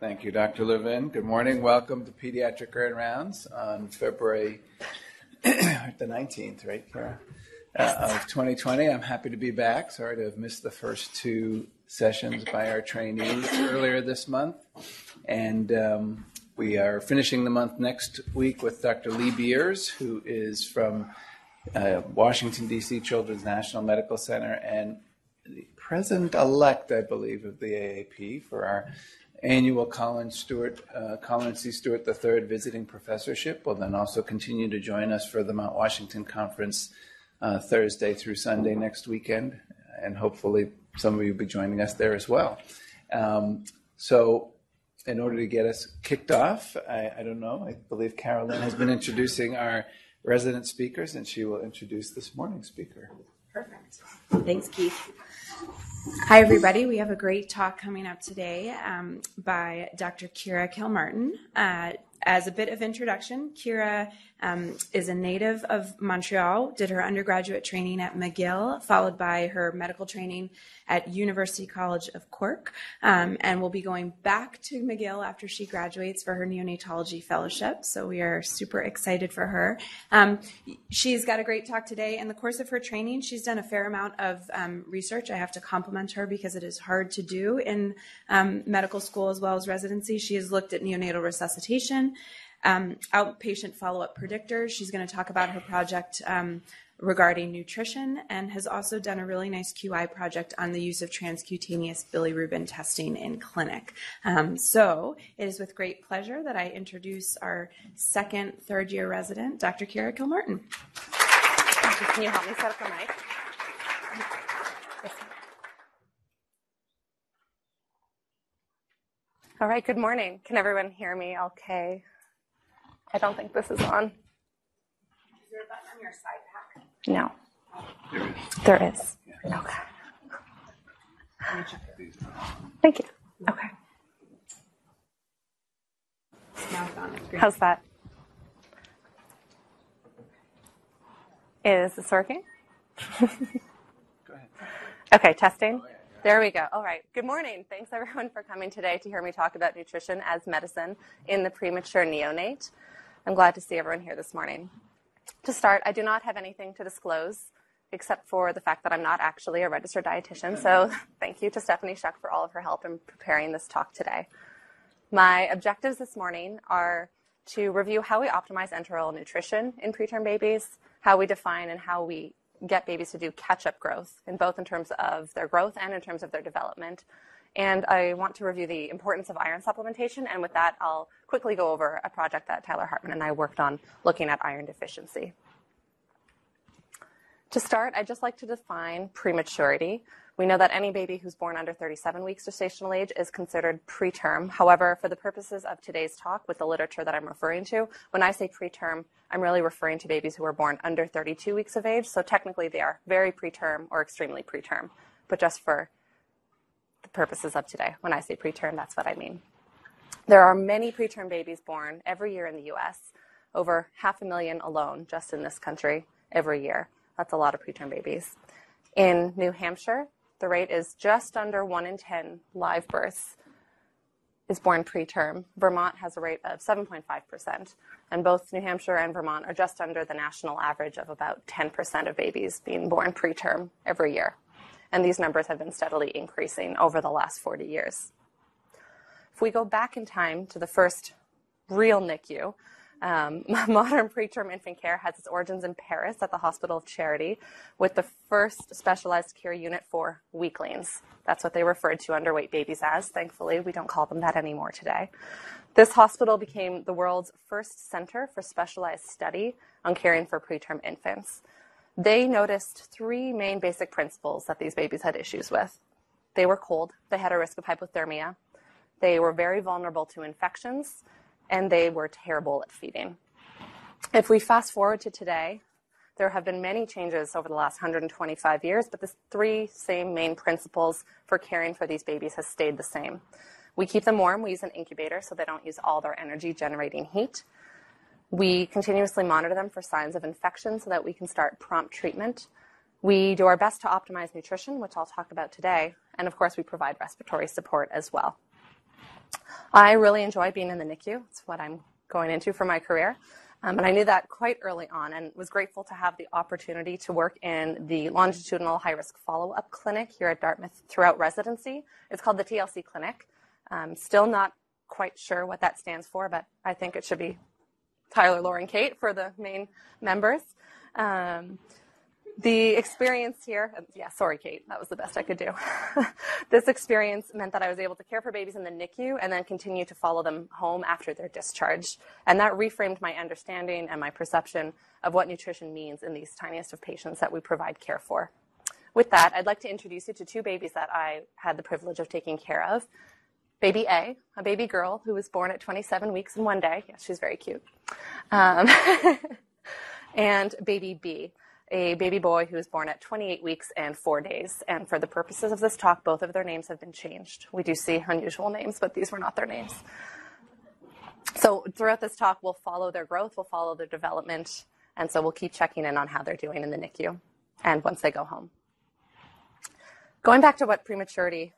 Thank you, Dr. Levin. Good morning. Welcome to Pediatric Grand Rounds on February the 19th, right, Kara? Uh, of 2020. I'm happy to be back. Sorry to have missed the first two sessions by our trainees earlier this month. And um, we are finishing the month next week with Dr. Lee Beers, who is from uh, Washington, D.C. Children's National Medical Center and the president elect, I believe, of the AAP for our annual Colin Stewart, uh, Colin C. Stewart III visiting professorship. Will then also continue to join us for the Mount Washington Conference uh, Thursday through Sunday next weekend, and hopefully some of you will be joining us there as well. Um, so, in order to get us kicked off, I, I don't know, I believe Carolyn has been introducing our resident speakers, and she will introduce this morning's speaker. Perfect. Thanks, Keith. Hi, everybody. We have a great talk coming up today um, by Dr. Keira Kilmartin. Uh, as a bit of introduction, Keira um, is a native of Montreal, did her undergraduate training at McGill, followed by her medical training at University College of Cork, um, and will be going back to McGill after she graduates for her neonatology fellowship. So we are super excited for her. Um, she's got a great talk today. In the course of her training, she's done a fair amount of um, research. I have to compliment her because it is hard to do in um, medical school as well as residency. She has looked at neonatal resuscitation um, outpatient follow-up predictors. She's going to talk about her project um, regarding nutrition and has also done a really nice QI project on the use of transcutaneous bilirubin testing in clinic. Um, so it is with great pleasure that I introduce our second third year resident, Dr. Keira Kilmartin. Can you help me set up the mic? All right, good morning. Can everyone hear me okay? I don't think this is on. Is there a button on your side pack? No. There is. Okay. Thank you. Okay. Now it's on the screen. How's that? Is this working? Go ahead. Okay, testing. Oh, there we go. All right. Good morning. Thanks everyone for coming today to hear me talk about nutrition as medicine in the premature neonate. I'm glad to see everyone here this morning. To start, I do not have anything to disclose except for the fact that I'm not actually a registered dietitian. So mm-hmm. thank you to Stephanie Shuck for all of her help in preparing this talk today. My objectives this morning are to review how we optimize enteral nutrition in preterm babies, how we define and how we get babies to do catch-up growth, in both in terms of their growth and in terms of their development, and I want to review the importance of iron supplementation. And with that, I'll quickly go over a project that Tyler Hartman and I worked on looking at iron deficiency. To start, I'd just like to define prematurity. We know that any baby who's born under 37 weeks gestational age is considered preterm. However, for the purposes of today's talk with the literature that I'm referring to, when I say preterm, I'm really referring to babies who are born under 32 weeks of age. So technically they are very preterm or extremely preterm. But just for the purposes of today. When I say preterm, that's what I mean. There are many preterm babies born every year in the US, over half a million alone just in this country every year. That's a lot of preterm babies. In New Hampshire, the rate is just under 1 in 10 live births is born preterm. Vermont has a rate of 7.5%, and both New Hampshire and Vermont are just under the national average of about 10% of babies being born preterm every year and these numbers have been steadily increasing over the last 40 years. If we go back in time to the first real NICU, um, modern preterm infant care has its origins in Paris at the Hospital of Charity with the first specialized care unit for weaklings. That's what they referred to underweight babies as. Thankfully, we don't call them that anymore today. This hospital became the world's first center for specialized study on caring for preterm infants they noticed three main basic principles that these babies had issues with. They were cold, they had a risk of hypothermia, they were very vulnerable to infections, and they were terrible at feeding. If we fast forward to today, there have been many changes over the last 125 years, but the three same main principles for caring for these babies has stayed the same. We keep them warm, we use an incubator so they don't use all their energy generating heat. We continuously monitor them for signs of infection so that we can start prompt treatment. We do our best to optimize nutrition, which I'll talk about today. And of course, we provide respiratory support as well. I really enjoy being in the NICU. It's what I'm going into for my career. Um, and I knew that quite early on and was grateful to have the opportunity to work in the longitudinal high risk follow up clinic here at Dartmouth throughout residency. It's called the TLC Clinic. Um, still not quite sure what that stands for, but I think it should be Tyler, Lauren, Kate for the main members. Um, the experience here, yeah, sorry, Kate, that was the best I could do. this experience meant that I was able to care for babies in the NICU and then continue to follow them home after their discharge. And that reframed my understanding and my perception of what nutrition means in these tiniest of patients that we provide care for. With that, I'd like to introduce you to two babies that I had the privilege of taking care of. Baby A, a baby girl who was born at 27 weeks and one day. Yes, she's very cute. Um, and baby B, a baby boy who was born at 28 weeks and four days. And for the purposes of this talk, both of their names have been changed. We do see unusual names, but these were not their names. So throughout this talk, we'll follow their growth, we'll follow their development, and so we'll keep checking in on how they're doing in the NICU and once they go home. Going back to what prematurity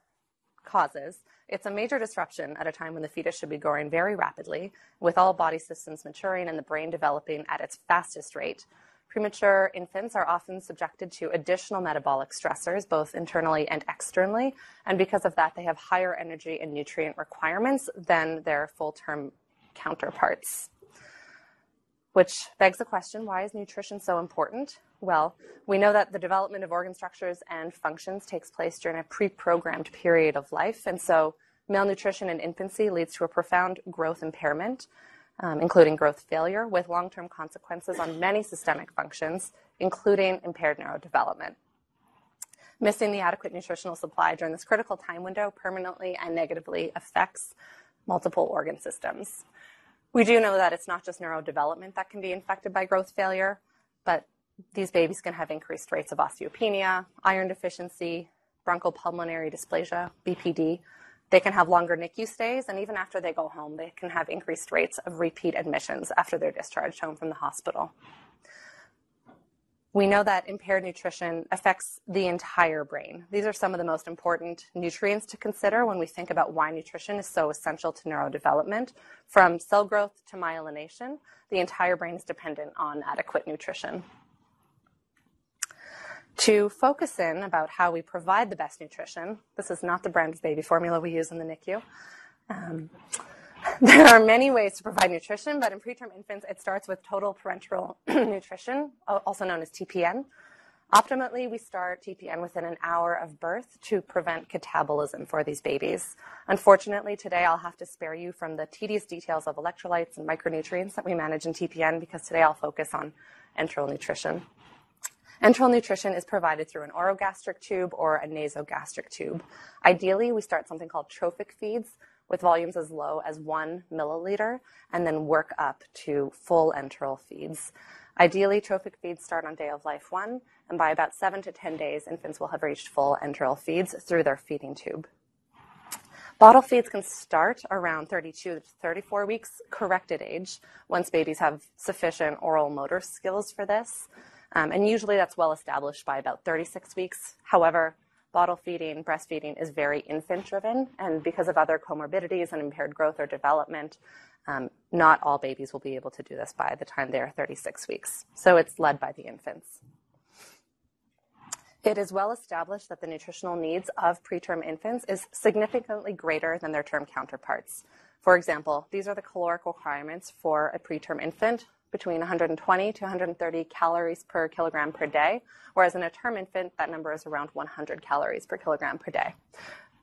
causes, it's a major disruption at a time when the fetus should be growing very rapidly, with all body systems maturing and the brain developing at its fastest rate. Premature infants are often subjected to additional metabolic stressors, both internally and externally, and because of that, they have higher energy and nutrient requirements than their full term counterparts. Which begs the question why is nutrition so important? Well, we know that the development of organ structures and functions takes place during a pre programmed period of life, and so malnutrition in infancy leads to a profound growth impairment um, including growth failure, with long term consequences on many systemic functions, including impaired neurodevelopment. Missing the adequate nutritional supply during this critical time window permanently and negatively affects multiple organ systems. We do know that it's not just neurodevelopment that can be infected by growth failure, but these babies can have increased rates of osteopenia, iron deficiency, bronchopulmonary dysplasia, BPD, they can have longer NICU stays, and even after they go home, they can have increased rates of repeat admissions after they're discharged home from the hospital. We know that impaired nutrition affects the entire brain. These are some of the most important nutrients to consider when we think about why nutrition is so essential to neurodevelopment. From cell growth to myelination, the entire brain is dependent on adequate nutrition to focus in about how we provide the best nutrition. This is not the brand of baby formula we use in the NICU. Um, there are many ways to provide nutrition, but in preterm infants, it starts with total parenteral nutrition, also known as TPN. Optimally, we start TPN within an hour of birth to prevent catabolism for these babies. Unfortunately, today I'll have to spare you from the tedious details of electrolytes and micronutrients that we manage in TPN because today I'll focus on enteral nutrition. Enteral nutrition is provided through an orogastric tube or a nasogastric tube. Ideally, we start something called trophic feeds with volumes as low as one milliliter and then work up to full enteral feeds. Ideally, trophic feeds start on day of life one, and by about seven to 10 days, infants will have reached full enteral feeds through their feeding tube. Bottle feeds can start around 32 to 34 weeks corrected age once babies have sufficient oral motor skills for this. Um, and usually that's well established by about 36 weeks. However, bottle feeding, breastfeeding is very infant driven, and because of other comorbidities and impaired growth or development, um, not all babies will be able to do this by the time they are 36 weeks. So it's led by the infants. It is well established that the nutritional needs of preterm infants is significantly greater than their term counterparts. For example, these are the caloric requirements for a preterm infant between 120 to 130 calories per kilogram per day, whereas in a term infant, that number is around 100 calories per kilogram per day.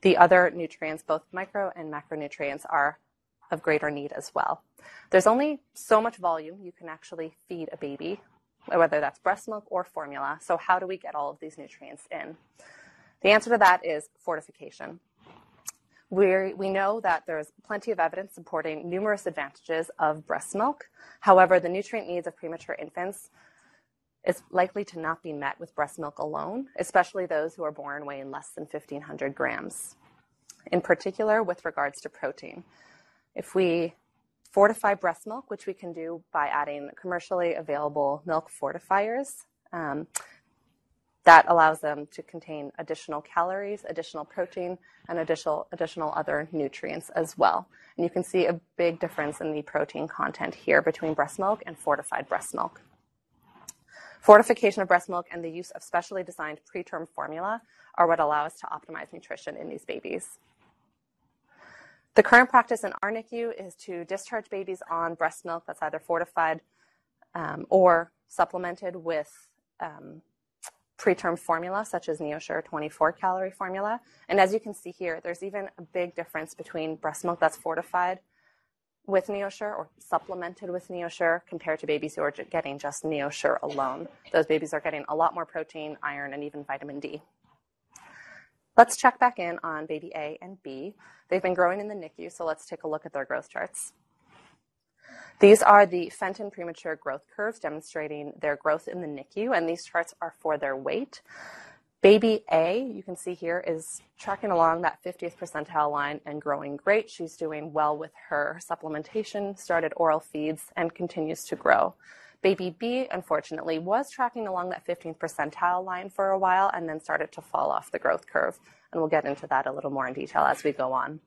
The other nutrients, both micro and macronutrients, are of greater need as well. There's only so much volume you can actually feed a baby, whether that's breast milk or formula. So, how do we get all of these nutrients in? The answer to that is fortification. We we know that there's plenty of evidence supporting numerous advantages of breast milk. However, the nutrient needs of premature infants is likely to not be met with breast milk alone, especially those who are born weighing less than 1,500 grams. In particular, with regards to protein. If we fortify breast milk, which we can do by adding commercially available milk fortifiers, um, that allows them to contain additional calories, additional protein, and additional, additional other nutrients as well. And you can see a big difference in the protein content here between breast milk and fortified breast milk. Fortification of breast milk and the use of specially designed preterm formula are what allow us to optimize nutrition in these babies. The current practice in our NICU is to discharge babies on breast milk that's either fortified um, or supplemented with um, preterm formula, such as NeoSure 24 calorie formula. And as you can see here, there's even a big difference between breast milk that's fortified with NeoSure or supplemented with NeoSure compared to babies who are getting just NeoSure alone. Those babies are getting a lot more protein, iron, and even vitamin D. Let's check back in on baby A and B. They've been growing in the NICU, so let's take a look at their growth charts. These are the Fenton premature growth curves demonstrating their growth in the NICU, and these charts are for their weight. Baby A, you can see here, is tracking along that 50th percentile line and growing great. She's doing well with her supplementation, started oral feeds, and continues to grow. Baby B, unfortunately, was tracking along that 15th percentile line for a while and then started to fall off the growth curve. And we'll get into that a little more in detail as we go on.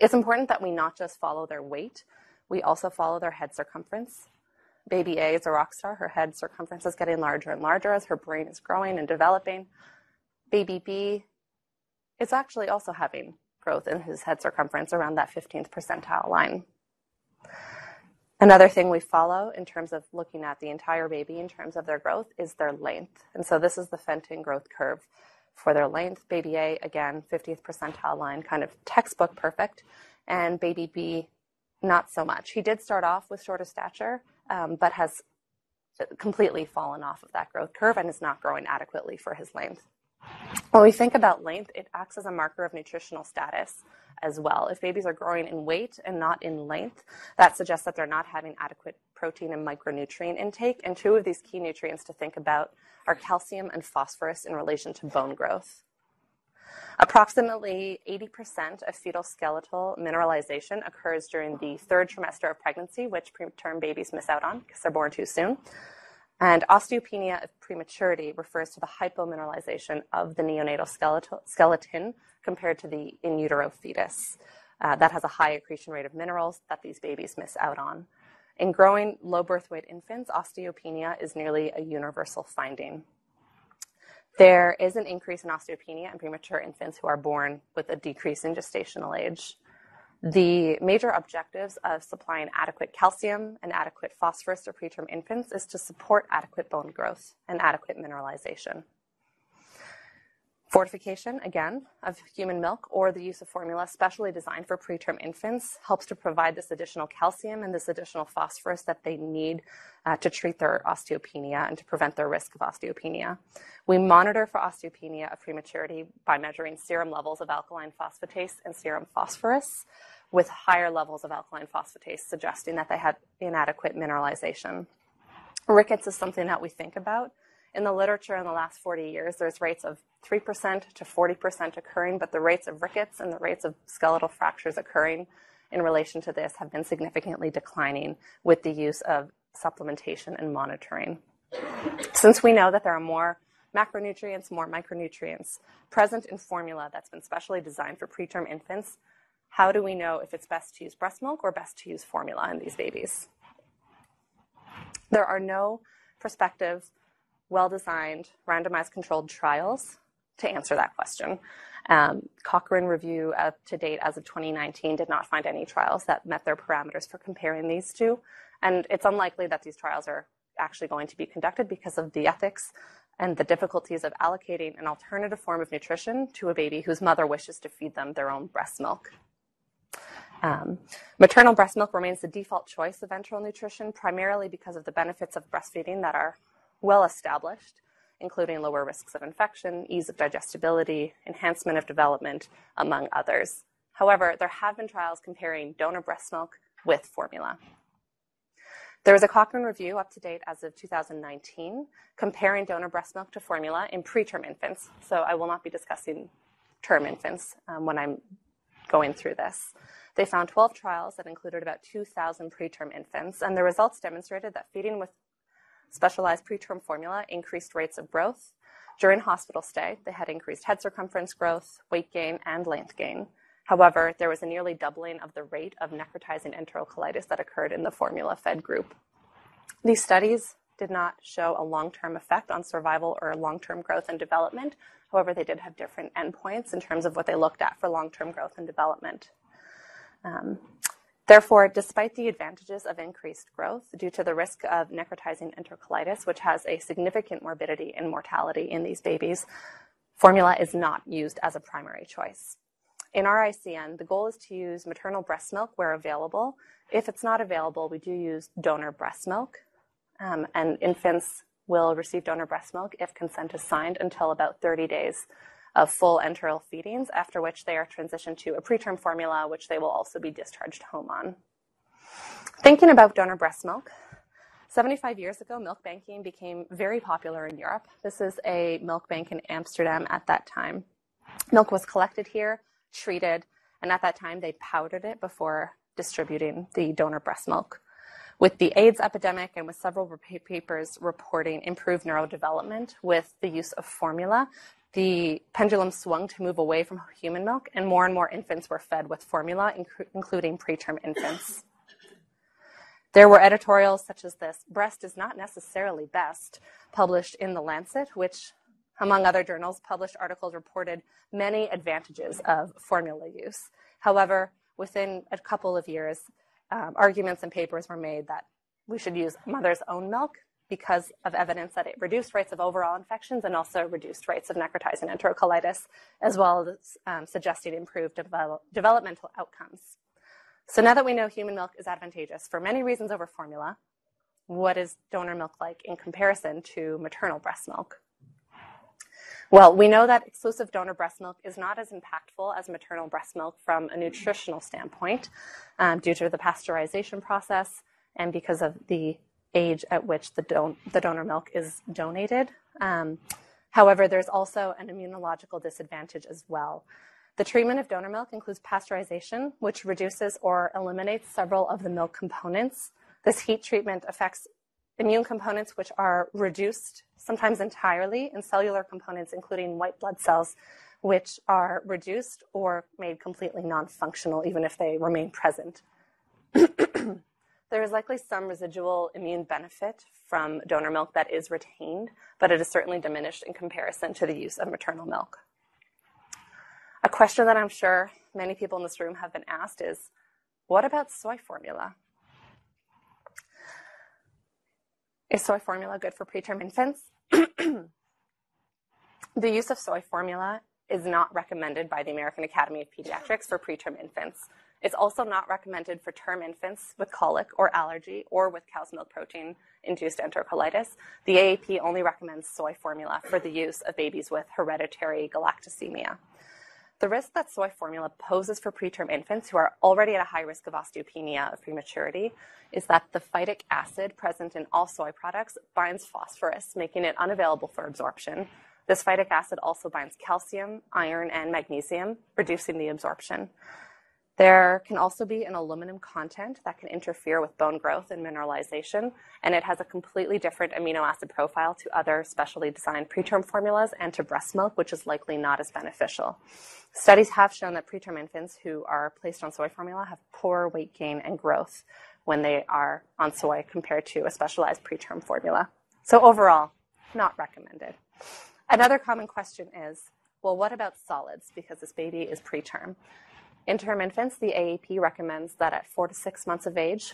It's important that we not just follow their weight, we also follow their head circumference. Baby A is a rock star. Her head circumference is getting larger and larger as her brain is growing and developing. Baby B is actually also having growth in his head circumference around that 15th percentile line. Another thing we follow in terms of looking at the entire baby in terms of their growth is their length. And so this is the Fenton growth curve for their length. Baby A, again, 50th percentile line, kind of textbook perfect. And baby B, not so much. He did start off with shorter stature, um, but has completely fallen off of that growth curve and is not growing adequately for his length. When we think about length, it acts as a marker of nutritional status as well. If babies are growing in weight and not in length, that suggests that they're not having adequate protein and micronutrient intake. And two of these key nutrients to think about are calcium and phosphorus in relation to bone growth. Approximately 80% of fetal skeletal mineralization occurs during the third trimester of pregnancy, which preterm babies miss out on because they're born too soon. And osteopenia of prematurity refers to the hypomineralization of the neonatal skeleton compared to the in utero fetus. Uh, that has a high accretion rate of minerals that these babies miss out on. In growing low birth weight infants, osteopenia is nearly a universal finding. There is an increase in osteopenia in premature infants who are born with a decrease in gestational age. The major objectives of supplying adequate calcium and adequate phosphorus to preterm infants is to support adequate bone growth and adequate mineralization. Fortification, again, of human milk or the use of formula specially designed for preterm infants helps to provide this additional calcium and this additional phosphorus that they need uh, to treat their osteopenia and to prevent their risk of osteopenia. We monitor for osteopenia of prematurity by measuring serum levels of alkaline phosphatase and serum phosphorus, with higher levels of alkaline phosphatase suggesting that they have inadequate mineralization. Rickets is something that we think about in the literature in the last 40 years, there's rates of 3% to 40% occurring, but the rates of rickets and the rates of skeletal fractures occurring in relation to this have been significantly declining with the use of supplementation and monitoring. Since we know that there are more macronutrients, more micronutrients present in formula that's been specially designed for preterm infants, how do we know if it's best to use breast milk or best to use formula in these babies? There are no prospective well designed, randomized controlled trials to answer that question. Um, Cochrane review up to date as of 2019 did not find any trials that met their parameters for comparing these two. And it's unlikely that these trials are actually going to be conducted because of the ethics and the difficulties of allocating an alternative form of nutrition to a baby whose mother wishes to feed them their own breast milk. Um, maternal breast milk remains the default choice of enteral nutrition, primarily because of the benefits of breastfeeding that are well established, including lower risks of infection, ease of digestibility, enhancement of development, among others. However, there have been trials comparing donor breast milk with formula. There was a Cochrane review up to date as of 2019 comparing donor breast milk to formula in preterm infants. So I will not be discussing term infants um, when I'm going through this. They found 12 trials that included about 2,000 preterm infants, and the results demonstrated that feeding with specialized preterm formula increased rates of growth, During hospital stay, they had increased head circumference growth, weight gain, and length gain. However, there was a nearly doubling of the rate of necrotizing enterocolitis that occurred in the formula fed group. These studies did not show a long term effect on survival or long term growth and development. However, they did have different endpoints in terms of what they looked at for long term growth and development. Um, therefore, despite the advantages of increased growth due to the risk of necrotizing enterocolitis, which has a significant morbidity and mortality in these babies, formula is not used as a primary choice. In our ICN, the goal is to use maternal breast milk where available. If it's not available, we do use donor breast milk. Um, and infants will receive donor breast milk if consent is signed until about 30 days of full enteral feedings, after which they are transitioned to a preterm formula, which they will also be discharged home on. Thinking about donor breast milk, 75 years ago, milk banking became very popular in Europe. This is a milk bank in Amsterdam at that time. Milk was collected here treated, and at that time they powdered it before distributing the donor breast milk. With the AIDS epidemic and with several papers reporting improved neurodevelopment with the use of formula, the pendulum swung to move away from human milk, and more and more infants were fed with formula, including preterm infants. There were editorials such as this Breast is not necessarily best, published in The Lancet, which among other journals, published articles reported many advantages of formula use. However, within a couple of years, um, arguments and papers were made that we should use mother's own milk because of evidence that it reduced rates of overall infections and also reduced rates of necrotizing enterocolitis, as well as um, suggesting improved develop- developmental outcomes. So now that we know human milk is advantageous for many reasons over formula, what is donor milk like in comparison to maternal breast milk? Well, we know that exclusive donor breast milk is not as impactful as maternal breast milk from a nutritional standpoint um, due to the pasteurization process and because of the age at which the, don- the donor milk is donated. Um, however, there's also an immunological disadvantage as well. The treatment of donor milk includes pasteurization, which reduces or eliminates several of the milk components. This heat treatment affects immune components which are reduced sometimes entirely, and cellular components, including white blood cells, which are reduced or made completely non functional, even if they remain present. there is likely some residual immune benefit from donor milk that is retained, but it is certainly diminished in comparison to the use of maternal milk. A question that I'm sure many people in this room have been asked is what about soy formula? Is soy formula good for preterm infants? the use of soy formula is not recommended by the American Academy of Pediatrics for preterm infants. It's also not recommended for term infants with colic or allergy or with cow's milk protein induced enterocolitis. The AAP only recommends soy formula for the use of babies with hereditary galactosemia. The risk that soy formula poses for preterm infants who are already at a high risk of osteopenia of prematurity is that the phytic acid present in all soy products binds phosphorus, making it unavailable for absorption. This phytic acid also binds calcium, iron, and magnesium, reducing the absorption. There can also be an aluminum content that can interfere with bone growth and mineralization, and it has a completely different amino acid profile to other specially designed preterm formulas and to breast milk, which is likely not as beneficial. Studies have shown that preterm infants who are placed on soy formula have poor weight gain and growth when they are on soy compared to a specialized preterm formula. So overall, not recommended. Another common question is, well, what about solids? Because this baby is preterm. In term infants, the AAP recommends that at four to six months of age,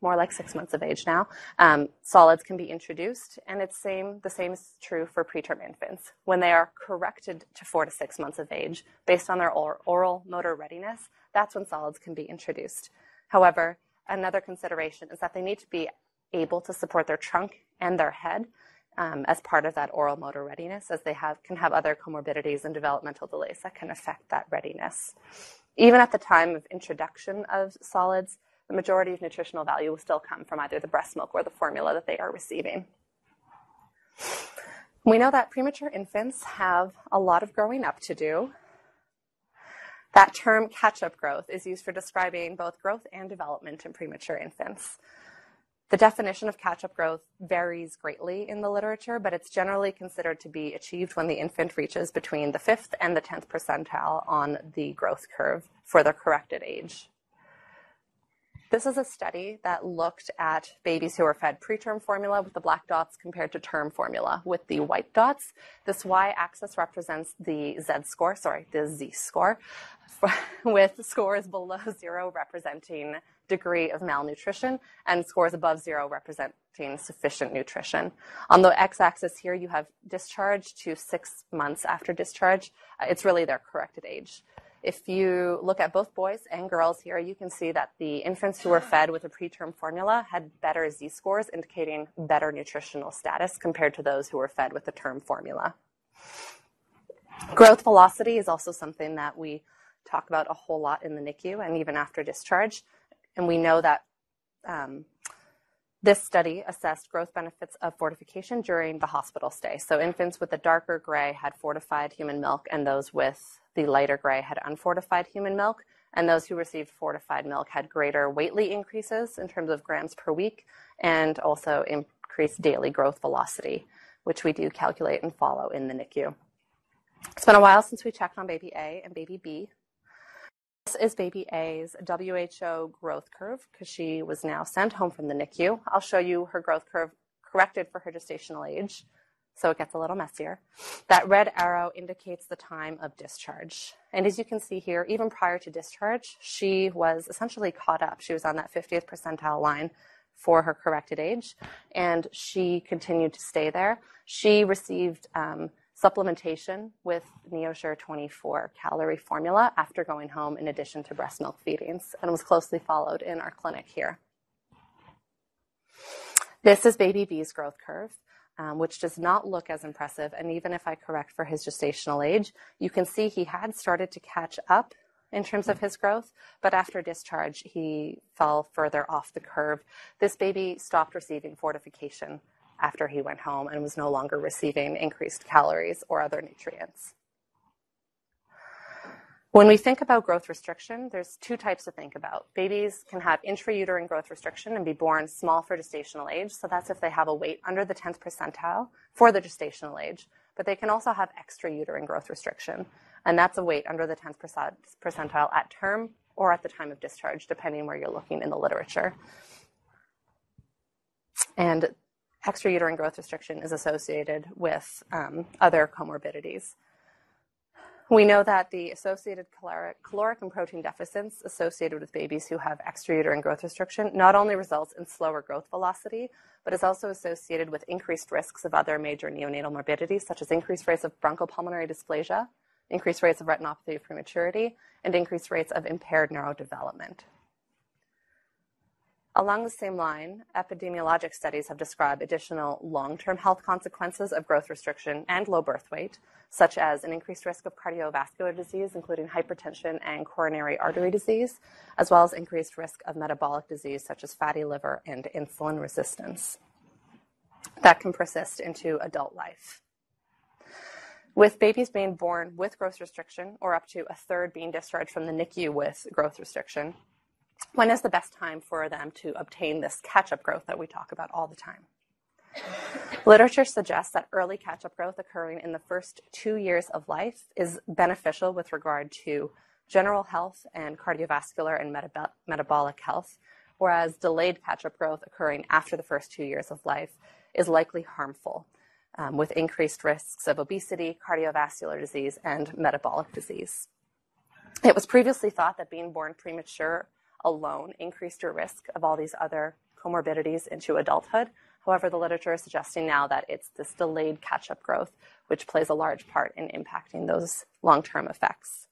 more like six months of age now, um, solids can be introduced, and it's same the same is true for preterm infants. When they are corrected to four to six months of age, based on their oral motor readiness, that's when solids can be introduced. However, another consideration is that they need to be able to support their trunk and their head um, as part of that oral motor readiness, as they have can have other comorbidities and developmental delays that can affect that readiness. Even at the time of introduction of solids, the majority of nutritional value will still come from either the breast milk or the formula that they are receiving. We know that premature infants have a lot of growing up to do. That term catch up growth is used for describing both growth and development in premature infants. The definition of catch up growth varies greatly in the literature, but it's generally considered to be achieved when the infant reaches between the fifth and the 10th percentile on the growth curve for their corrected age. This is a study that looked at babies who were fed preterm formula with the black dots compared to term formula with the white dots. This y-axis represents the Z score, sorry, the Z score, with scores below zero representing degree of malnutrition and scores above zero representing sufficient nutrition. On the x-axis here, you have discharge to six months after discharge. Uh, it's really their corrected age. If you look at both boys and girls here, you can see that the infants who were fed with a preterm formula had better Z scores, indicating better nutritional status compared to those who were fed with the term formula. Growth velocity is also something that we talk about a whole lot in the NICU and even after discharge. And we know that um, this study assessed growth benefits of fortification during the hospital stay. So infants with the darker gray had fortified human milk, and those with the lighter gray had unfortified human milk. And those who received fortified milk had greater weightly increases in terms of grams per week and also increased daily growth velocity, which we do calculate and follow in the NICU. It's been a while since we checked on baby A and baby B. This is baby A's WHO growth curve because she was now sent home from the NICU. I'll show you her growth curve corrected for her gestational age, so it gets a little messier. That red arrow indicates the time of discharge. And as you can see here, even prior to discharge, she was essentially caught up. She was on that 50th percentile line for her corrected age, and she continued to stay there. She received um, supplementation with NeoSure 24 calorie formula after going home in addition to breast milk feedings and was closely followed in our clinic here. This is baby B's growth curve. Um, which does not look as impressive. And even if I correct for his gestational age, you can see he had started to catch up in terms of his growth, but after discharge, he fell further off the curve. This baby stopped receiving fortification after he went home and was no longer receiving increased calories or other nutrients. When we think about growth restriction, there's two types to think about. Babies can have intrauterine growth restriction and be born small for gestational age. So that's if they have a weight under the 10th percentile for the gestational age. But they can also have extrauterine growth restriction. And that's a weight under the 10th percentile at term or at the time of discharge, depending where you're looking in the literature. And extrauterine growth restriction is associated with um, other comorbidities. We know that the associated caloric, caloric, and protein deficits associated with babies who have extrauterine growth restriction not only results in slower growth velocity, but is also associated with increased risks of other major neonatal morbidities, such as increased rates of bronchopulmonary dysplasia, increased rates of retinopathy of prematurity, and increased rates of impaired neurodevelopment. Along the same line, epidemiologic studies have described additional long-term health consequences of growth restriction and low birth weight, such as an increased risk of cardiovascular disease, including hypertension and coronary artery disease, as well as increased risk of metabolic disease, such as fatty liver and insulin resistance. That can persist into adult life. With babies being born with growth restriction, or up to a third being discharged from the NICU with growth restriction, when is the best time for them to obtain this catch up growth that we talk about all the time? Literature suggests that early catch up growth occurring in the first two years of life is beneficial with regard to general health and cardiovascular and metab- metabolic health, whereas delayed catch up growth occurring after the first two years of life is likely harmful, um, with increased risks of obesity, cardiovascular disease, and metabolic disease. It was previously thought that being born premature alone increased your risk of all these other comorbidities into adulthood. However, the literature is suggesting now that it's this delayed catch up growth which plays a large part in impacting those long term effects.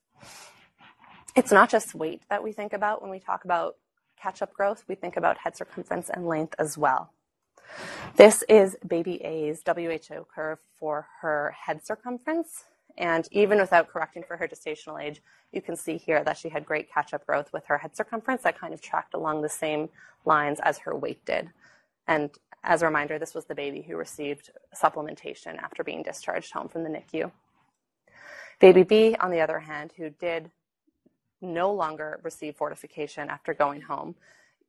It's not just weight that we think about when we talk about catch up growth, we think about head circumference and length as well. This is baby A's WHO curve for her head circumference. And even without correcting for her gestational age, you can see here that she had great catch up growth with her head circumference that kind of tracked along the same lines as her weight did. And as a reminder, this was the baby who received supplementation after being discharged home from the NICU. Baby B, on the other hand, who did no longer receive fortification after going home,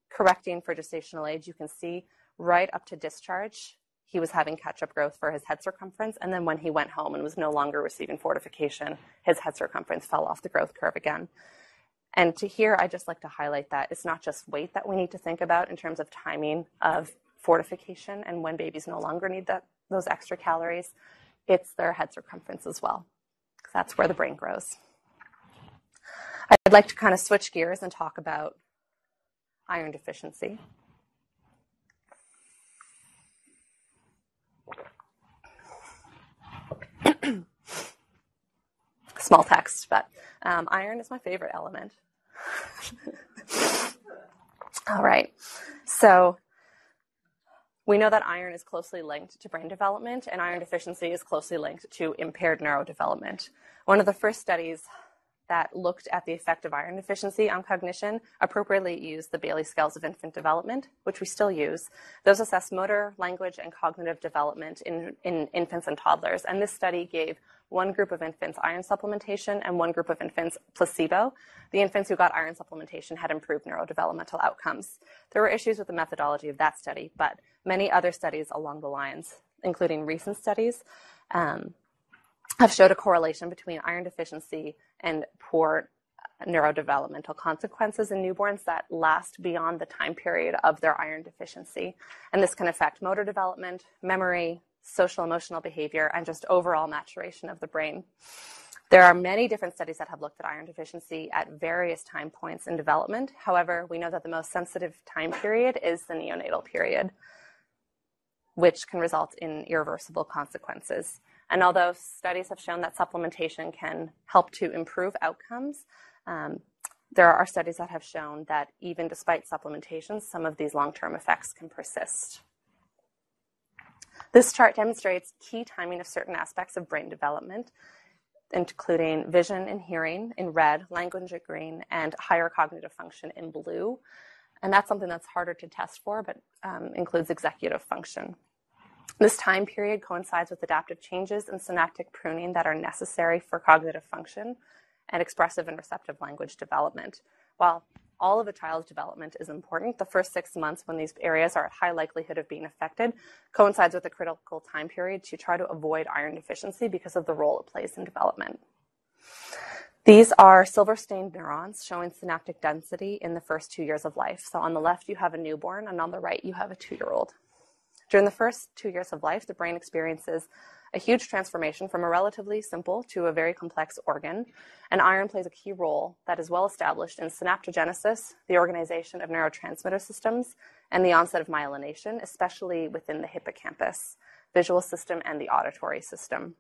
correcting for gestational age, you can see right up to discharge, he was having catch up growth for his head circumference. And then when he went home and was no longer receiving fortification, his head circumference fell off the growth curve again. And to here, I just like to highlight that it's not just weight that we need to think about in terms of timing of fortification and when babies no longer need that, those extra calories, it's their head circumference as well. That's where the brain grows. I'd like to kind of switch gears and talk about iron deficiency. Small text, but um, iron is my favorite element. All right. So we know that iron is closely linked to brain development, and iron deficiency is closely linked to impaired neurodevelopment. One of the first studies that looked at the effect of iron deficiency on cognition appropriately used the Bayley scales of infant development, which we still use. Those assess motor, language, and cognitive development in, in infants and toddlers. And this study gave one group of infants iron supplementation and one group of infants placebo. The infants who got iron supplementation had improved neurodevelopmental outcomes. There were issues with the methodology of that study, but many other studies along the lines, including recent studies, um, have showed a correlation between iron deficiency and poor neurodevelopmental consequences in newborns that last beyond the time period of their iron deficiency. And this can affect motor development, memory, social emotional behavior, and just overall maturation of the brain. There are many different studies that have looked at iron deficiency at various time points in development. However, we know that the most sensitive time period is the neonatal period, which can result in irreversible consequences. And although studies have shown that supplementation can help to improve outcomes, um, there are studies that have shown that even despite supplementation, some of these long term effects can persist. This chart demonstrates key timing of certain aspects of brain development, including vision and hearing in red, language in green, and higher cognitive function in blue. And that's something that's harder to test for, but um, includes executive function. This time period coincides with adaptive changes in synaptic pruning that are necessary for cognitive function and expressive and receptive language development. While all of a child's development is important, the first six months when these areas are at high likelihood of being affected coincides with a critical time period to try to avoid iron deficiency because of the role it plays in development. These are silver stained neurons showing synaptic density in the first two years of life. So on the left, you have a newborn, and on the right, you have a two year old. During the first two years of life, the brain experiences a huge transformation from a relatively simple to a very complex organ, and iron plays a key role that is well established in synaptogenesis, the organization of neurotransmitter systems, and the onset of myelination, especially within the hippocampus, visual system, and the auditory system.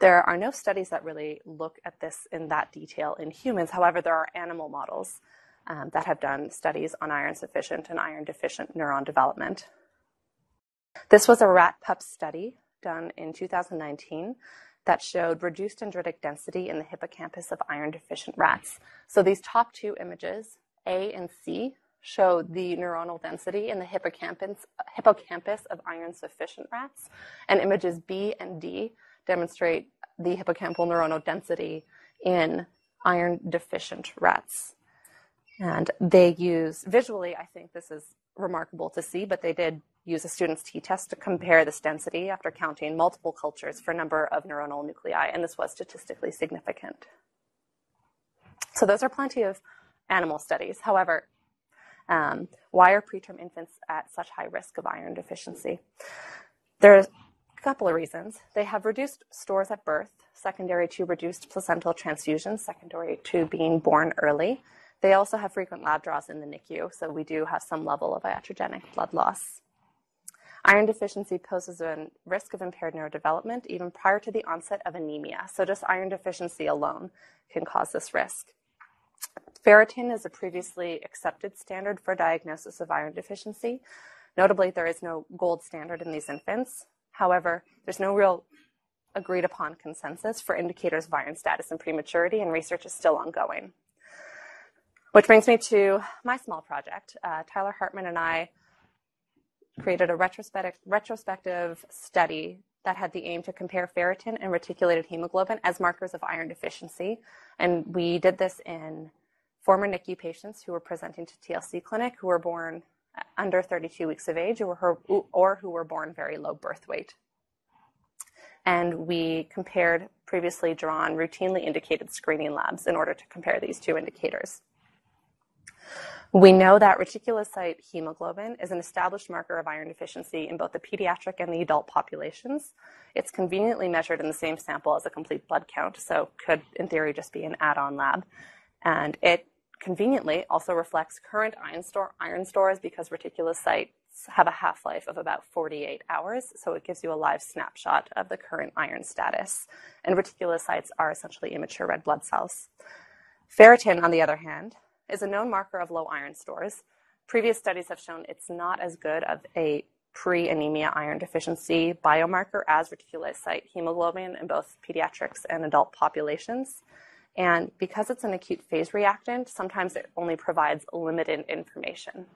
There are no studies that really look at this in that detail in humans. However, there are animal models um, that have done studies on iron sufficient and iron deficient neuron development. This was a rat pup study done in 2019 that showed reduced dendritic density in the hippocampus of iron deficient rats. So these top two images, A and C, show the neuronal density in the hippocampus, hippocampus of iron sufficient rats, and images B and D demonstrate the hippocampal neuronal density in iron deficient rats. And they use visually, I think this is remarkable to see, but they did use a student's t-test to compare this density after counting multiple cultures for number of neuronal nuclei, and this was statistically significant. So those are plenty of animal studies. However, um, why are preterm infants at such high risk of iron deficiency? There's a couple of reasons. They have reduced stores at birth, secondary to reduced placental transfusions, secondary to being born early. They also have frequent lab draws in the NICU, so we do have some level of iatrogenic blood loss. Iron deficiency poses a risk of impaired neurodevelopment even prior to the onset of anemia. So just iron deficiency alone can cause this risk. Ferritin is a previously accepted standard for diagnosis of iron deficiency. Notably, there is no gold standard in these infants. However, there's no real agreed upon consensus for indicators of iron status and prematurity, and research is still ongoing. Which brings me to my small project. Uh, Tyler Hartman and I created a retrospective, retrospective study that had the aim to compare ferritin and reticulated hemoglobin as markers of iron deficiency. And we did this in former NICU patients who were presenting to TLC clinic who were born under 32 weeks of age or, or who were born very low birth weight. And we compared previously drawn routinely indicated screening labs in order to compare these two indicators. We know that reticulocyte hemoglobin is an established marker of iron deficiency in both the pediatric and the adult populations. It's conveniently measured in the same sample as a complete blood count, so could, in theory, just be an add-on lab. And it conveniently also reflects current iron, store, iron stores because reticulocytes have a half-life of about 48 hours, so it gives you a live snapshot of the current iron status. And reticulocytes are essentially immature red blood cells. Ferritin, on the other hand, is a known marker of low iron stores. Previous studies have shown it's not as good of a pre-anemia iron deficiency biomarker as reticulocyte hemoglobin in both pediatrics and adult populations. And because it's an acute phase reactant, sometimes it only provides limited information.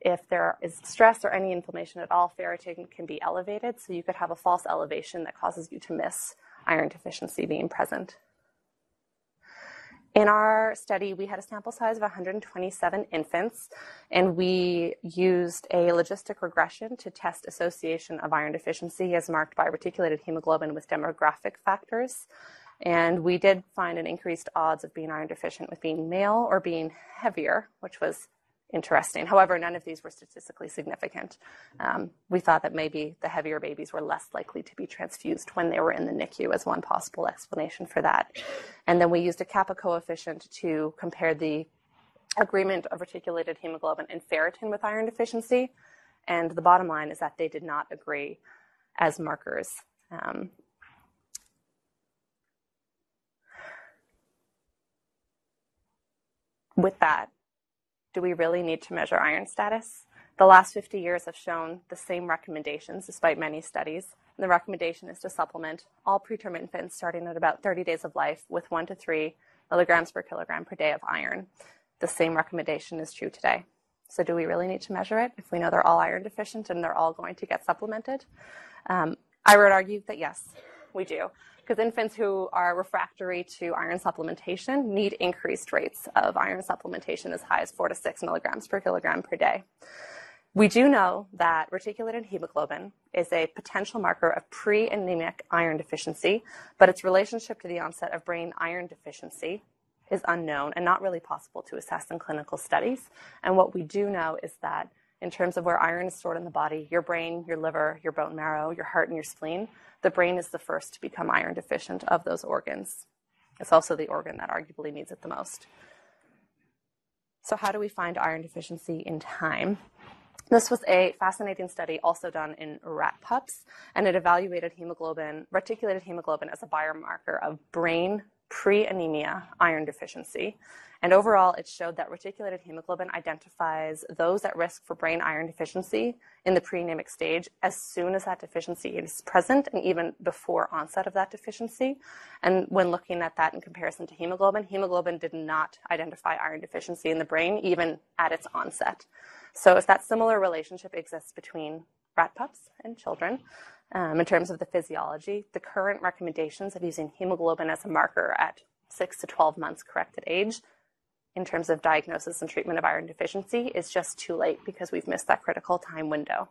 If there is stress or any inflammation at all, ferritin can be elevated, so you could have a false elevation that causes you to miss iron deficiency being present. In our study, we had a sample size of 127 infants, and we used a logistic regression to test association of iron deficiency as marked by reticulated hemoglobin with demographic factors. And we did find an increased odds of being iron deficient with being male or being heavier, which was interesting. However, none of these were statistically significant. Um, we thought that maybe the heavier babies were less likely to be transfused when they were in the NICU as one possible explanation for that. And then we used a kappa coefficient to compare the agreement of reticulated hemoglobin and ferritin with iron deficiency. And the bottom line is that they did not agree as markers. Um, with that, do we really need to measure iron status? The last 50 years have shown the same recommendations despite many studies. And the recommendation is to supplement all preterm infants starting at about 30 days of life with 1 to 3 milligrams per kilogram per day of iron. The same recommendation is true today. So, do we really need to measure it if we know they're all iron deficient and they're all going to get supplemented? Um, I would argue that yes, we do because infants who are refractory to iron supplementation need increased rates of iron supplementation as high as 4 to 6 milligrams per kilogram per day. We do know that reticulated hemoglobin is a potential marker of pre-anemic iron deficiency, but its relationship to the onset of brain iron deficiency is unknown and not really possible to assess in clinical studies. And what we do know is that in terms of where iron is stored in the body, your brain, your liver, your bone marrow, your heart, and your spleen, the brain is the first to become iron deficient of those organs. It's also the organ that arguably needs it the most. So, how do we find iron deficiency in time? This was a fascinating study also done in rat pups, and it evaluated hemoglobin, reticulated hemoglobin, as a biomarker of brain pre anemia iron deficiency. And overall, it showed that reticulated hemoglobin identifies those at risk for brain iron deficiency in the pre-anemic stage as soon as that deficiency is present and even before onset of that deficiency. And when looking at that in comparison to hemoglobin, hemoglobin did not identify iron deficiency in the brain even at its onset. So if that similar relationship exists between rat pups and children, um, in terms of the physiology, the current recommendations of using hemoglobin as a marker at 6 to 12 months corrected age in terms of diagnosis and treatment of iron deficiency is just too late because we've missed that critical time window.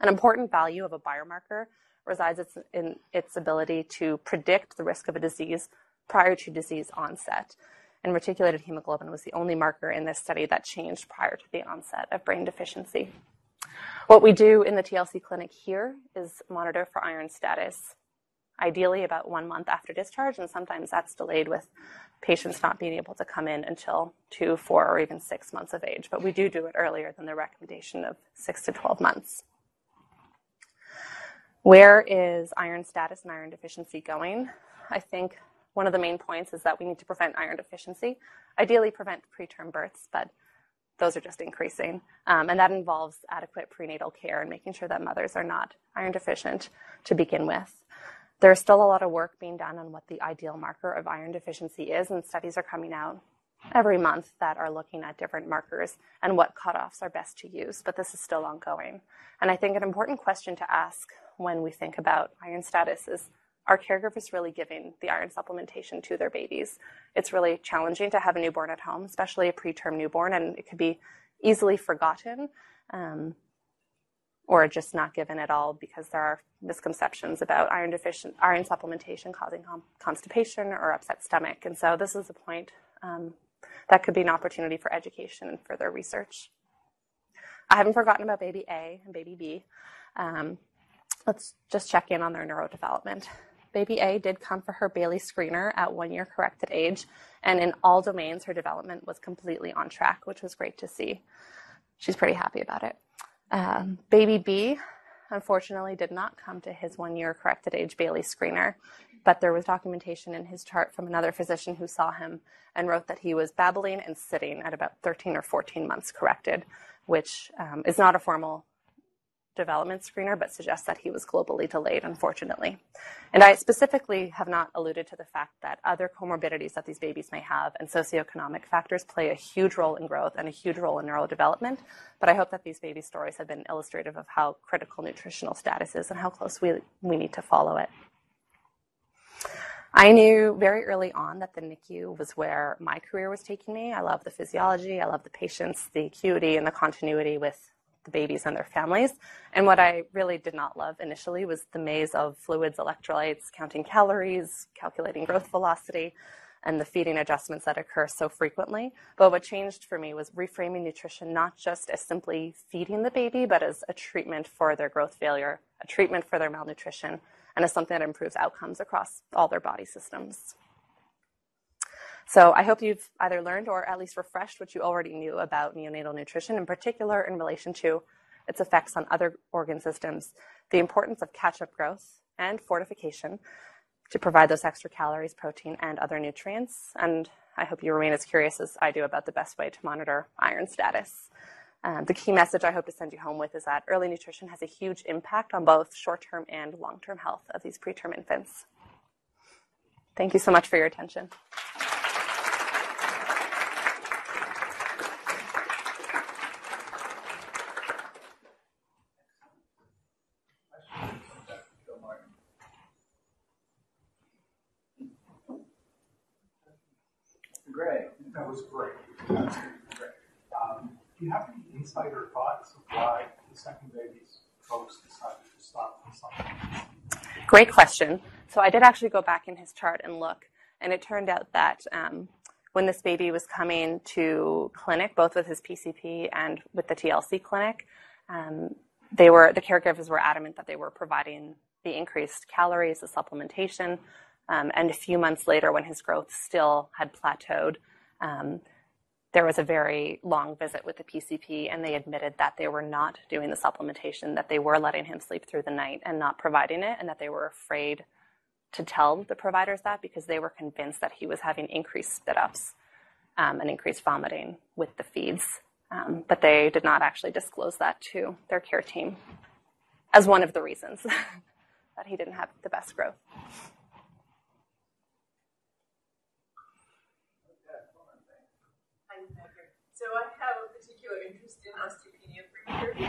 An important value of a biomarker resides in its ability to predict the risk of a disease prior to disease onset. And reticulated hemoglobin was the only marker in this study that changed prior to the onset of brain deficiency. What we do in the TLC clinic here is monitor for iron status ideally about one month after discharge, and sometimes that's delayed with patients not being able to come in until two, four, or even six months of age. But we do do it earlier than the recommendation of six to 12 months. Where is iron status and iron deficiency going? I think one of the main points is that we need to prevent iron deficiency, ideally prevent preterm births, but those are just increasing. Um, and that involves adequate prenatal care and making sure that mothers are not iron deficient to begin with. There's still a lot of work being done on what the ideal marker of iron deficiency is, and studies are coming out every month that are looking at different markers and what cutoffs are best to use, but this is still ongoing. And I think an important question to ask when we think about iron status is are caregivers really giving the iron supplementation to their babies? It's really challenging to have a newborn at home, especially a preterm newborn, and it could be easily forgotten um, or just not given at all because there are misconceptions about iron deficient iron supplementation causing constipation or upset stomach. And so this is a point um, that could be an opportunity for education and further research. I haven't forgotten about baby A and baby B. Um, let's just check in on their neurodevelopment. Baby A did come for her Bayley screener at one year corrected age, and in all domains, her development was completely on track, which was great to see. She's pretty happy about it. Um, baby B, unfortunately, did not come to his one year corrected age Bayley screener, but there was documentation in his chart from another physician who saw him and wrote that he was babbling and sitting at about 13 or 14 months corrected, which um, is not a formal development screener, but suggests that he was globally delayed, unfortunately. And I specifically have not alluded to the fact that other comorbidities that these babies may have and socioeconomic factors play a huge role in growth and a huge role in neurodevelopment. But I hope that these baby stories have been illustrative of how critical nutritional status is and how close we, we need to follow it. I knew very early on that the NICU was where my career was taking me. I love the physiology, I love the patients, the acuity, and the continuity with the babies and their families. And what I really did not love initially was the maze of fluids, electrolytes, counting calories, calculating growth velocity, and the feeding adjustments that occur so frequently. But what changed for me was reframing nutrition not just as simply feeding the baby, but as a treatment for their growth failure, a treatment for their malnutrition, and as something that improves outcomes across all their body systems. So I hope you've either learned or at least refreshed what you already knew about neonatal nutrition, in particular in relation to its effects on other organ systems, the importance of catch up growth and fortification to provide those extra calories, protein, and other nutrients. And I hope you remain as curious as I do about the best way to monitor iron status. Um, the key message I hope to send you home with is that early nutrition has a huge impact on both short term and long term health of these preterm infants. Thank you so much for your attention. Great. That was great. That was great. Um, do you have any insight or thoughts of why the second baby's folks decided to stop consumption? Great question. So I did actually go back in his chart and look, and it turned out that um, when this baby was coming to clinic, both with his PCP and with the TLC clinic, um, they were the caregivers were adamant that they were providing the increased calories, the supplementation, um, and a few months later, when his growth still had plateaued, um, there was a very long visit with the PCP, and they admitted that they were not doing the supplementation, that they were letting him sleep through the night and not providing it, and that they were afraid to tell the providers that because they were convinced that he was having increased spit ups um, and increased vomiting with the feeds. Um, but they did not actually disclose that to their care team as one of the reasons that he didn't have the best growth. So I have a particular interest in osteopenia prematurity,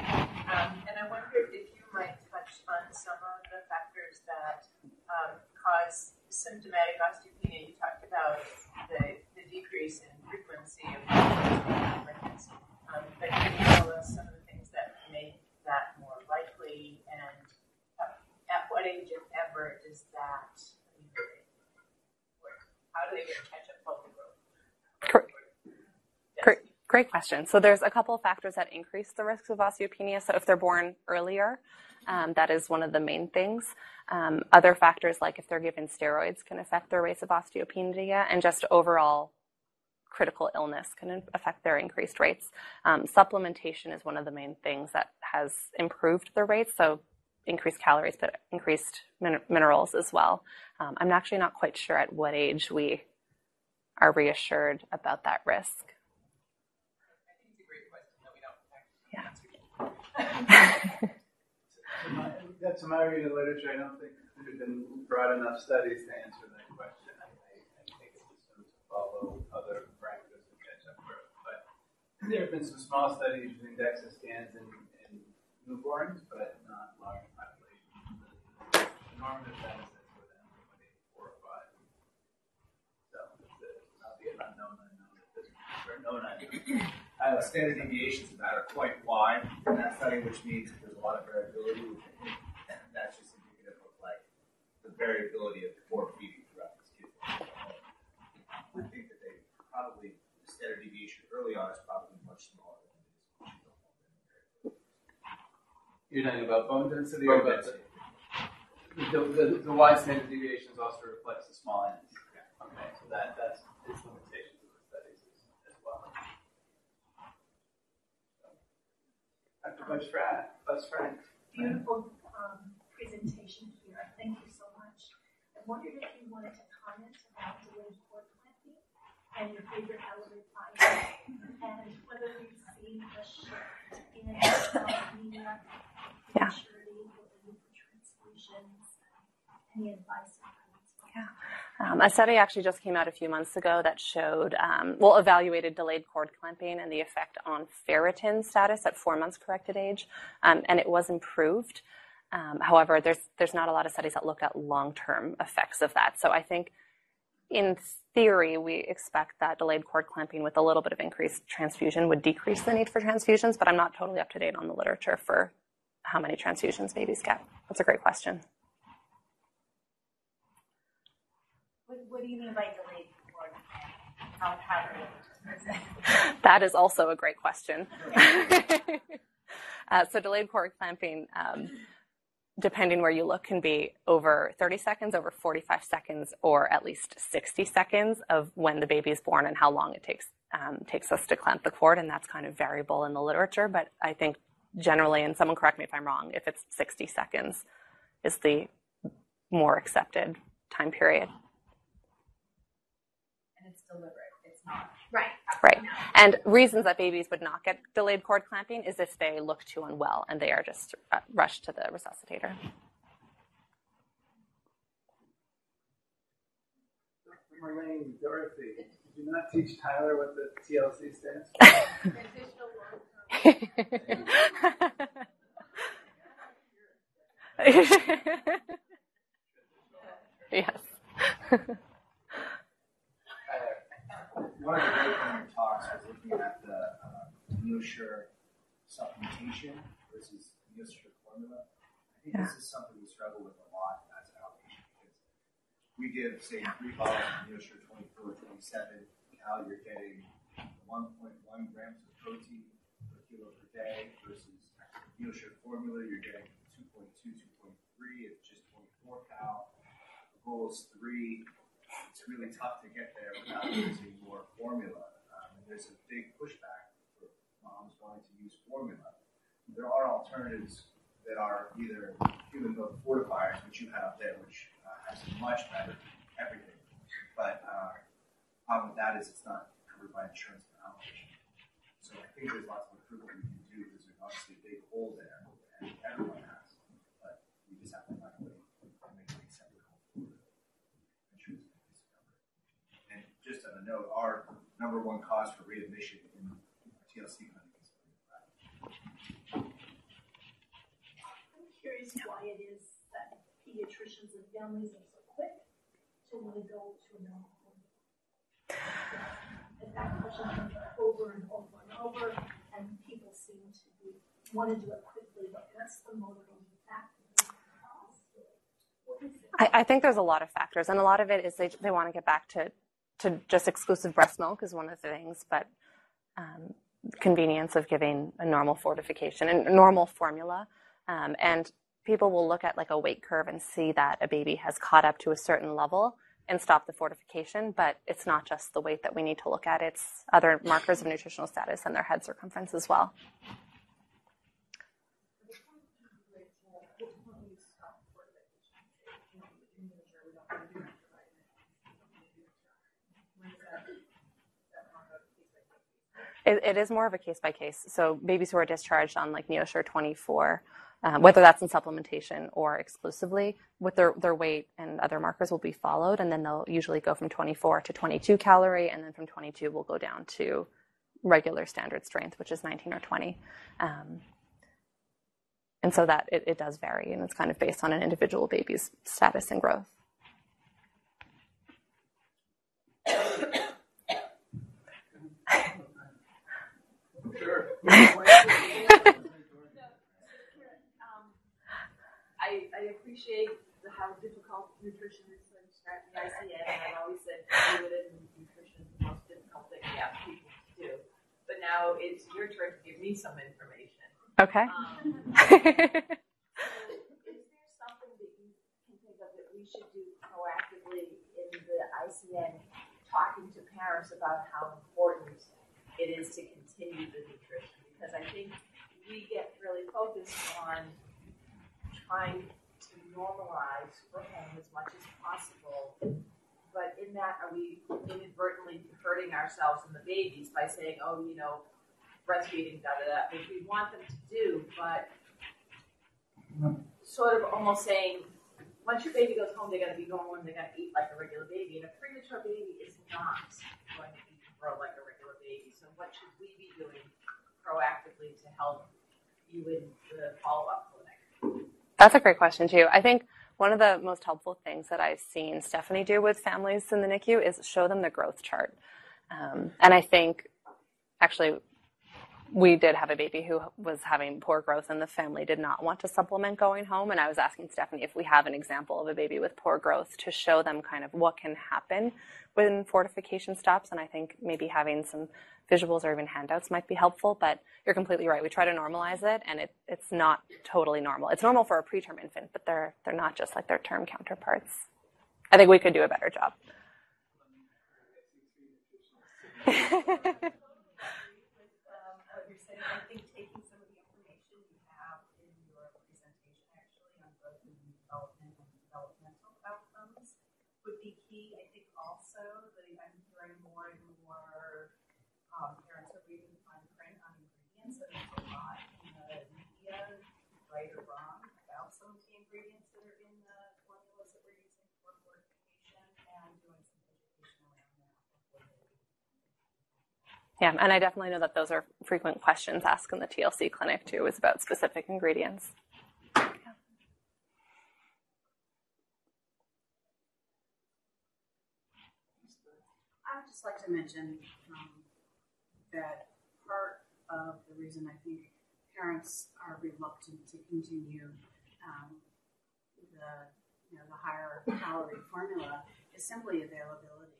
um, and I wondered if you might touch on some of the factors that um, cause symptomatic osteopenia. You talked about the, the decrease in frequency of pregnancy, um, but can you tell us some of the things that make that more likely, and at what age, if ever, does that? How do they get catch up focal growth? Correct. Correct. Great question. So there's a couple of factors that increase the risk of osteopenia. So if they're born earlier, um, that is one of the main things. Um, other factors, like if they're given steroids, can affect their rates of osteopenia, and just overall critical illness can affect their increased rates. Um, supplementation is one of the main things that has improved the rates. So increased calories, but increased min- minerals as well. Um, I'm actually not quite sure at what age we are reassured about that risk. That's my reading of literature. I don't think there have been broad enough studies to answer that question. I, I, think it's assumed to follow other practices and catch up growth. But there have been some small studies using DEXA scans in, in newborns, but not large populations. The normative benefits for them when they four or five. So not the known. Uh, standard deviations of that are quite wide in that study, which means there's a lot of variability. And that's just indicative of like the variability of the core feeding throughout these kids. I think that they probably the standard deviation early on is probably much smaller than it is. You're talking about bone density Bone or about density. the, the, the, the wide standard deviations also reflects the small ends. Okay, so that, that's its the studies as, as well. Dr. Buzz Frank, Buzz Frank. Beautiful um, presentation here. Thank you so much. I wondered if you wanted to comment about delayed cord clamping and your favorite elevator findings and whether we've seen a shift in uh, media Yeah. maturity with the new transfusions. Any advice on that? Um, a study actually just came out a few months ago that showed, um, well, evaluated delayed cord clamping and the effect on ferritin status at four months corrected age, um, and it was improved. Um, however, there's there's not a lot of studies that looked at long-term effects of that. So I think, in theory, we expect that delayed cord clamping with a little bit of increased transfusion would decrease the need for transfusions. But I'm not totally up to date on the literature for how many transfusions babies get. That's a great question. What, what you mean by delayed? That is also a great question. uh, so delayed cord clamping, um, depending where you look, can be over 30 seconds, over 45 seconds, or at least 60 seconds of when the baby is born and how long it takes um, takes us to clamp the cord, and that's kind of variable in the literature. But I think generally, and someone correct me if I'm wrong, if it's 60 seconds is the more accepted time period. And it's deliberate. It's not. Right. Right. And reasons that babies would not get delayed cord clamping is if they look too unwell and they are just uh, rushed to the resuscitator. Marlene, Dorothy, did you not teach Tyler what the TLC stands for? Transitional long-term yes. Tyler. One of the great things talks was looking at the uh, Neosure supplementation versus Neosure formula. I think this is something we struggle with a lot as an outpatient because we give, say, three bottles of Neosure 24, or 27 cal, you're getting 1.1 grams of protein per kilo per day versus Neosure formula, you're getting 2.2, 2.3, it's just 0.4 cal. The goal is three it's really tough to get there without using more formula. Um, and there's a big pushback for moms wanting to use formula. There are alternatives that are either human milk fortifiers, which you have there, which uh, has much better everything. But uh, problem with that is it's not covered by insurance for outpatient. So I think there's lots of improvement we can do because there's obviously a big hole there, and everyone has. But we just have to find a way to make it acceptable for insurance companies to cover it. And just on a note, our number one cost for readmission in TLC clinic is I'm curious why it is that pediatricians and families are so quick to want to go to a normal home. And that question comes up over and over and over, and people seem to be, want to do it quickly, but the motivating factor? I, I think there's a lot of factors, and a lot of it is they, they want to get back to, to just exclusive breast milk is one of the things, but um, convenience of giving a normal fortification and normal formula. Um, and people will look at like a weight curve and see that a baby has caught up to a certain level and stop the fortification, but it's not just the weight that we need to look at, it's other markers of nutritional status and their head circumference as well. It, it is more of a case by case. So babies who are discharged on like Neosure 24, um, whether that's in supplementation or exclusively, with their, their weight and other markers will be followed, and then they'll usually go from 24 to 22 calorie, and then from 22 we'll go down to regular standard strength, which is 19 or 20. Um, and so that it, it does vary, and it's kind of based on an individual baby's status and growth. Um, I, I appreciate the, how difficult nutrition is to start the ICN, and I've always said and nutrition is the most difficult thing we ask people to do. But now it's your turn to give me some information. Okay. Um, so is there something that you can think of that we should do proactively in the ICN, talking to parents about how important it is to continue the nutrition? Because I think we get really focused on trying to normalize for home as much as possible. But in that, are we inadvertently hurting ourselves and the babies by saying, oh, you know, breastfeeding, da da da, which we want them to do, but sort of almost saying, once your baby goes home, they're going to be normal and they're going to eat like a regular baby. And a premature baby is not going to eat and grow like a regular baby. So, what should we be doing proactively to help you in the follow up clinic? That's a great question, too. I think one of the most helpful things that I've seen Stephanie do with families in the NICU is show them the growth chart. Um, and I think actually we did have a baby who was having poor growth and the family did not want to supplement going home. And i was asking stephanie if we have an example of a baby with poor growth to show them kind of what can happen when fortification stops. And i think maybe having some visuals or even handouts might be helpful but you're completely right. We try to normalize it and it, it's not totally normal. It's normal for a preterm infant but they're they're not just like their term counterparts. I think we could do a better job Um, what you're saying, I think taking some of the information you have in your presentation actually on growth and development and developmental outcomes would be key. I think also that I'm hearing more and more um, parents are reading fine print on ingredients, and there's a in the media, right or wrong, about some of the ingredients that are in the formulas that we're using for fortification and doing some education around that before they Yeah, and I definitely know that those are frequent questions asked in the TLC clinic too, is about specific ingredients. I would just like to mention um, that part of the reason I think parents are reluctant to continue um, the you know the higher calorie formula is simply availability.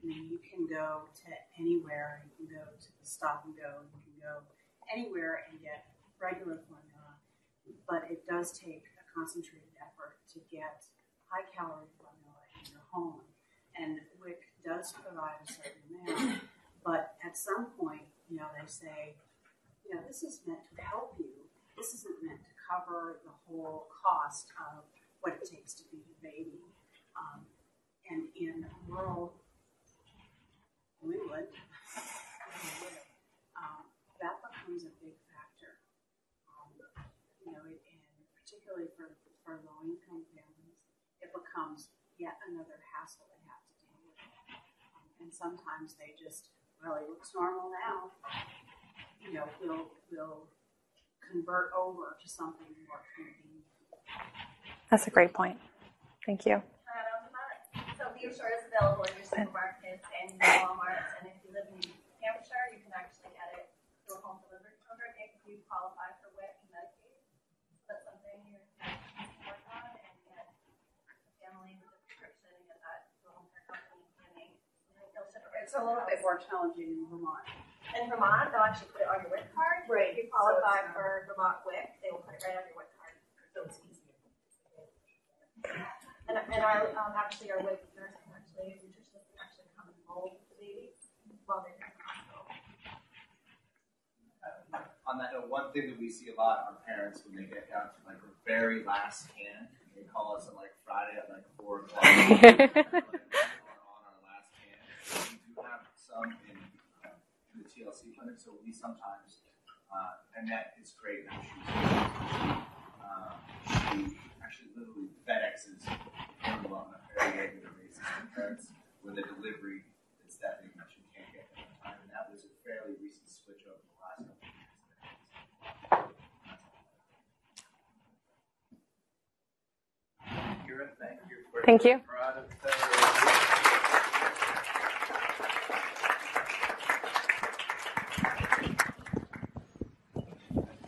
I mean, you can go to anywhere. You can go to the stop and go. You can go anywhere and get regular formula, but it does take a concentrated effort to get high calorie formula in your home. And WIC does provide a certain amount, but at some point, you know, they say, you know, this is meant to help you. This isn't meant to cover the whole cost of what it takes to feed a baby. Um, and in rural New England, um, that becomes a big factor. Um, you know, it, and particularly for, for low income families, it becomes yet another hassle they have to deal with. Um, and sometimes they just, well, he looks normal now. You know, we'll, we'll convert over to something more convenient. That's a great point. Thank you. So Neosure is available in your supermarkets and your Walmarts, and if you live in Hampshire, you can actually get it through a home delivery program if you qualify for WIC and Medicaid. That's something you're work on and get a family with a prescription and get that to a home care company and they, they'll ship it. It's a little bit more challenging in Vermont. In Vermont, they'll actually put it on your WIC card. Right. If you qualify So uh, for Vermont WIC, they will put it right on your WIC card. So it's easier. And, and our, um, actually, our WIC nurse nutritionist can actually come and mold the babies while they're in the hospital. On that note, one thing that we see a lot are parents when they get down to like the very last can, they call us on like Friday at like four o'clock. on our last can. We do have some in, uh, in the TLC clinic, so we sometimes, uh, Annette is great. and She's, uh, she actually literally FedExes formula on a very regular basis to parents the delivery is that big much you can't get them on time. And that was a fairly recent switch over the last couple of years. Keira, thank you Thank you.